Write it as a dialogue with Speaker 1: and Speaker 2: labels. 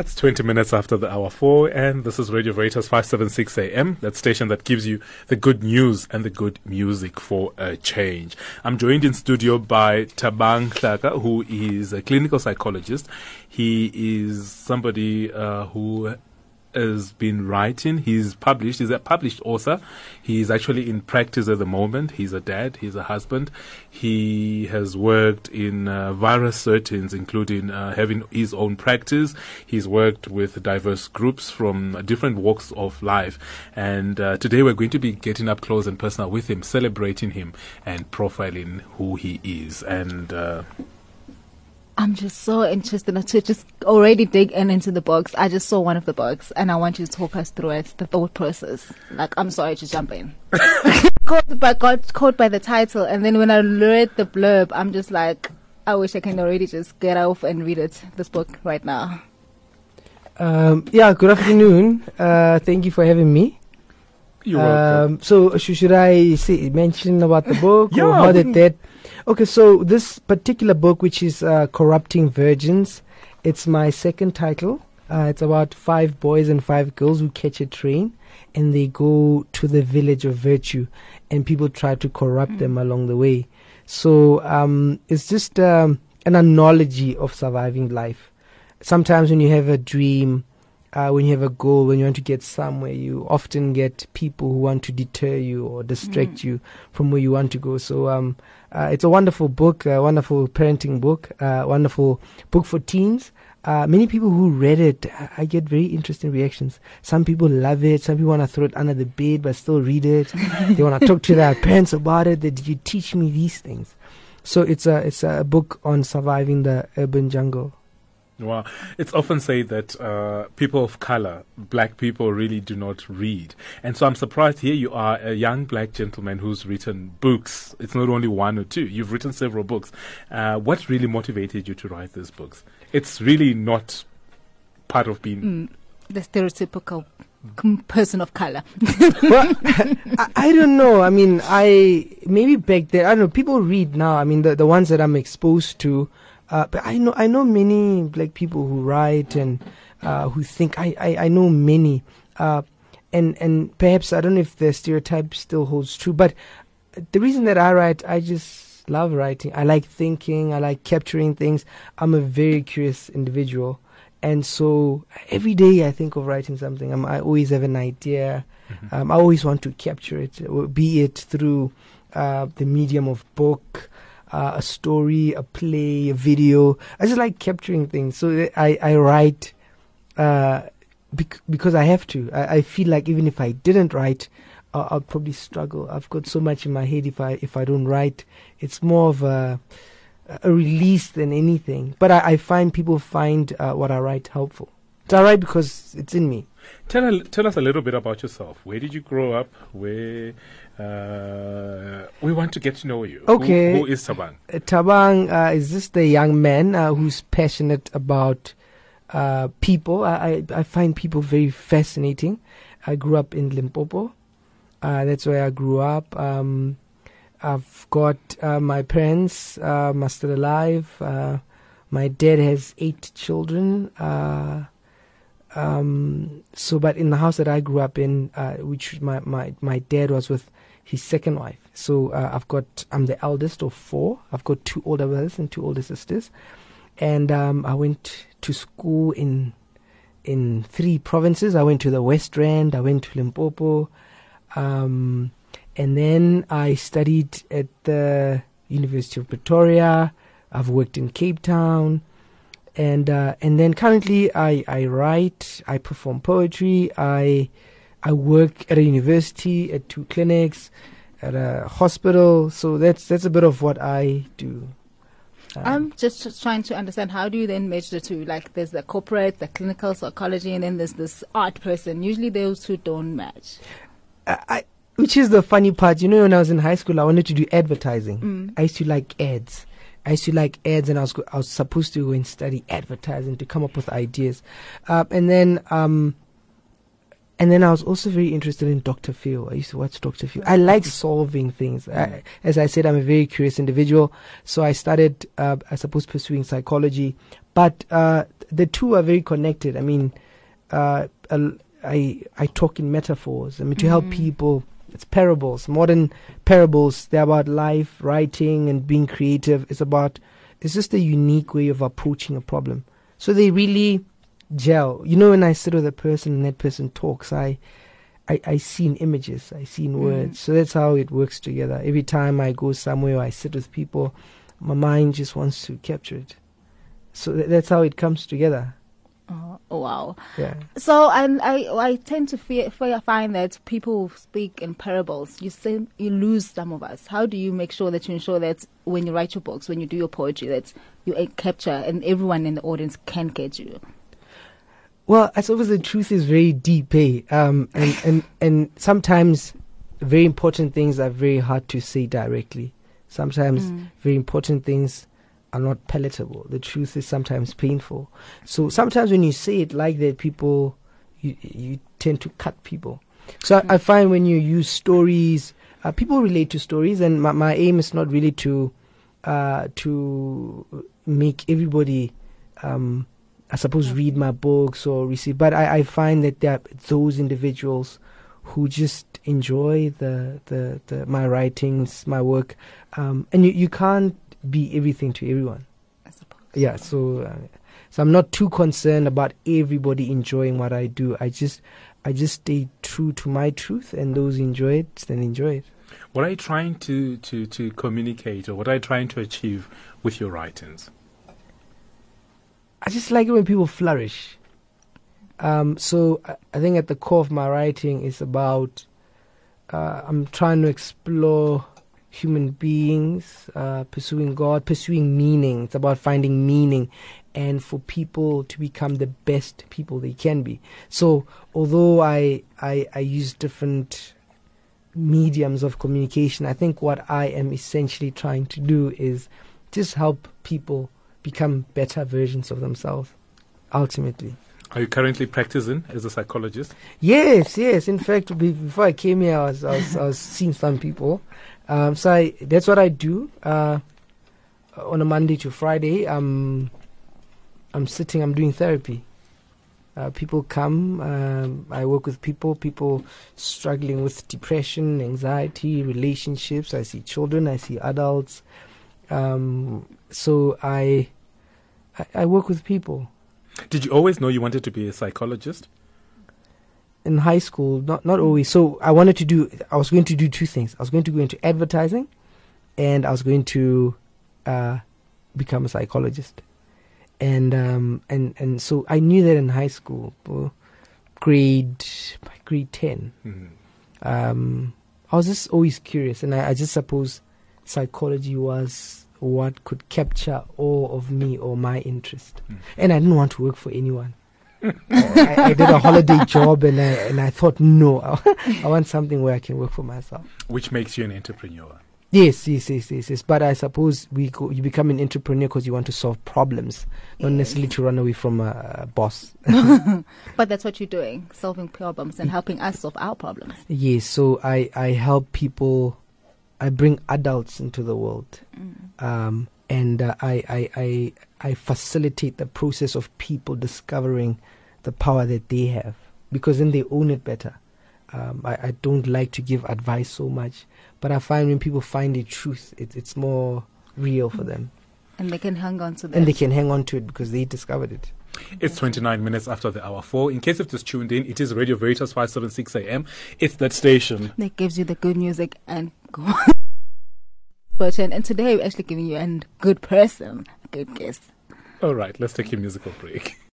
Speaker 1: That's 20 minutes after the hour four, and this is Radio Veritas 576 AM, that station that gives you the good news and the good music for a change. I'm joined in studio by Thabang Tlaka, who is a clinical psychologist. He is somebody uh, who has been writing. He's published. He's a published author. He's actually in practice at the moment. He's a dad. He's a husband. He has worked in uh, various settings, including uh, having his own practice. He's worked with diverse groups from different walks of life. And uh, today we're going to be getting up close and personal with him, celebrating him and profiling who he is. And uh,
Speaker 2: I'm just so interested to just already dig in into the books. I just saw one of the books and I want you to talk us through it, the thought process. Like, I'm sorry to jump in. caught by, got caught by the title and then when I read the blurb, I'm just like, I wish I can already just get off and read it, this book right now.
Speaker 3: Um, yeah, good afternoon. Uh, thank you for having me.
Speaker 1: you're welcome.
Speaker 3: Um, so, sh- should I say, mention about the book
Speaker 1: Yeah,
Speaker 3: or how did
Speaker 1: we-
Speaker 3: that? Okay, so this particular book, which is uh, Corrupting Virgins, it's my second title. Uh, it's about five boys and five girls who catch a train and they go to the village of virtue and people try to corrupt them along the way. So um, it's just um, an analogy of surviving life. Sometimes when you have a dream, uh, when you have a goal, when you want to get somewhere, you often get people who want to deter you or distract you from where you want to go. So um, uh, it's a wonderful book, a wonderful parenting book, uh, wonderful book for teens. Uh, many people who read it, I- I get very interesting reactions. Some people love it. Some people want to throw it under the bed but still read it. they want to talk to their parents about it. That did you teach me these things? So it's a it's a book on surviving the urban jungle.
Speaker 1: Well, it's often said that uh, people of color, black people, really do not read. And so I'm surprised here you are a young black gentleman who's written books. It's not only one or two, you've written several books. Uh, what really motivated you to write these books? It's really not part of being.
Speaker 2: Mm, the stereotypical person of color.
Speaker 3: well, I, I don't know. I mean, I maybe back then I don't know. People read now. I mean, the the ones that I'm exposed to. Uh, but I know I know many black people who write and uh, who think. I, I, I know many. Uh, and and perhaps I don't know if the stereotype still holds true. But the reason that I write, I just love writing. I like thinking. I like capturing things. I'm a very curious individual. And so every day I think of writing something. I'm, I always have an idea. Um, I always want to capture it, uh, be it through uh, the medium of book, uh, a story, a play, a video. I just like capturing things. So I, I write uh, bec- because I have to. I, I feel like even if I didn't write, uh, I'll probably struggle. I've got so much in my head. If I if I don't write, it's more of a a release than anything. But I, I find people find uh, what I write helpful. So I write because it's in me.
Speaker 1: Tell, a- tell us a little bit about yourself. Where did you grow up? Where. Uh, we want to get to know you. Who-
Speaker 3: Okay.
Speaker 1: who is Thabang?
Speaker 3: Uh, Thabang uh, is just a young man uh, who's passionate about uh, people. I, I, I find people very fascinating. I grew up in Limpopo. Uh, that's where I grew up. Um, I've got uh, my parents uh, are still alive. Uh, my dad has eight children. Uh, um, so, but in the house that I grew up in, uh, which my, my, my dad was with his second wife. So I've got I'm the eldest of four. I've got two older brothers and two older sisters, and um, I went to school in in three provinces. I went to the West Rand. I went to Limpopo, um, and then I studied at the University of Pretoria. I've worked in Cape Town, and uh, and then currently I I write. I perform poetry. I I work at a university, at two clinics, at a hospital. So that's that's a bit of what I do. Um,
Speaker 2: I'm just trying to understand how do you then measure the two? Like there's the corporate, the clinical psychology, and then there's this art person. Usually those two don't match.
Speaker 3: I, I, which is the funny part. You know, when I was in high school, I wanted to do advertising.
Speaker 2: Mm.
Speaker 3: I used to like ads. I used to like ads, and I was I was supposed to go and study advertising to come up with ideas. Uh, and then um, and then I was also very interested in Dr. Phil. I used to watch Dr. Phil. I like solving things. I, as I said, I'm a very curious individual. So I started, uh, I suppose, pursuing psychology. but uh, the two are very connected. I mean, uh, I I talk in metaphors. I mean, to help
Speaker 2: Mhm.
Speaker 3: people. It's parables, modern parables. They're about life, writing, and being creative. It's about. It's just a unique way of approaching a problem. So they really gel. You know, when I sit with a person and that person talks, I, I, I see in images, I see in
Speaker 2: Mm.
Speaker 3: words. So that's how it works together. Every time I go somewhere, I sit with people, my mind just wants to capture it. So tha- that's how it comes together.
Speaker 2: Oh, wow.
Speaker 3: Yeah.
Speaker 2: So and I I tend to fear, fear, find that people who speak in parables. You say you lose some of us. How do you make sure that you ensure that when you write your books, when you do your poetry, that you uh, capture and everyone in the audience can get you?
Speaker 3: Well, I suppose the truth is very deep, eh? Um, and, and, and sometimes very important things are very hard to say directly. Sometimes
Speaker 2: Mm.
Speaker 3: very important things are not palatable. The truth is sometimes painful. So sometimes when you say it like that, people, you, you tend to cut people. So I, I find when you use stories, uh, people relate to stories, and my, my aim is not really to, uh, to make everybody, um, I suppose, read my books or receive. But I, I find that there are those individuals who just enjoy the, the, the my writings, my work, um, and you, you can't be everything to everyone.
Speaker 2: I suppose.
Speaker 3: Yeah, so uh, so I'm not too concerned about everybody enjoying what I do. I just I just stay true to my truth, and those enjoy it then enjoy it.
Speaker 1: What are you trying to, to, to communicate or what are you trying to achieve with your writings?
Speaker 3: I just like it when people flourish. Um, so I, I think at the core of my writing is about uh, I'm trying to explore human beings, uh, pursuing God, pursuing meaning. It's about finding meaning, and for people to become the best people they can be. So although I I, I use different mediums of communication, I think what I am essentially trying to do is just help people become better versions of themselves ultimately.
Speaker 1: Are you currently practicing as a psychologist?
Speaker 3: yes yes. In fact before i came here i was, I was, I was seeing some people. Um, so I, that's what i do uh, on a monday to friday. Um, i'm sitting i'm doing therapy. Uh, people come um, i work with people people struggling with depression anxiety relationships. I see children i see adults um, so I, I I work with people
Speaker 1: Did you always know you wanted to be a psychologist?
Speaker 3: in high school. Not not always. So I wanted to do. I was going to do two things. I was going to go into advertising, and I was going to uh, become a psychologist. And um and and so I knew that in high school, grade grade ten.
Speaker 1: Mhm.
Speaker 3: um, I was just always curious, and I, I just suppose psychology was what could capture all of me or my interest.
Speaker 1: Mm.
Speaker 3: And I didn't want to work for anyone. I, I did a holiday job, and I and I thought, no, I want something where I can work for myself.
Speaker 1: Which makes you an entrepreneur.
Speaker 3: Yes, yes, yes, yes, yes. But I suppose we go, you become an entrepreneur because you want to solve problems, not
Speaker 2: Yes.
Speaker 3: necessarily to run away from a, a boss.
Speaker 2: But that's what you're doing, solving problems and helping us solve our problems.
Speaker 3: Yes, so I, I help people, I bring adults into the world,
Speaker 2: Mm.
Speaker 3: um, and uh, I, I, I, I facilitate the process of people discovering the power that they have because then they own it better. Um, I, I don't like to give advice so much, but I find when people find the truth, it, it's more real for them,
Speaker 2: And they can hang on to that.
Speaker 3: and they can hang on to it because they discovered it.
Speaker 1: It's 29 minutes after the hour 4. In case you've just tuned in, it is Radio Veritas 576 AM. It's that station.
Speaker 2: that gives you the good music and go Burton. And today we're actually giving you a good person, a good guest.
Speaker 1: All right, let's take a musical break.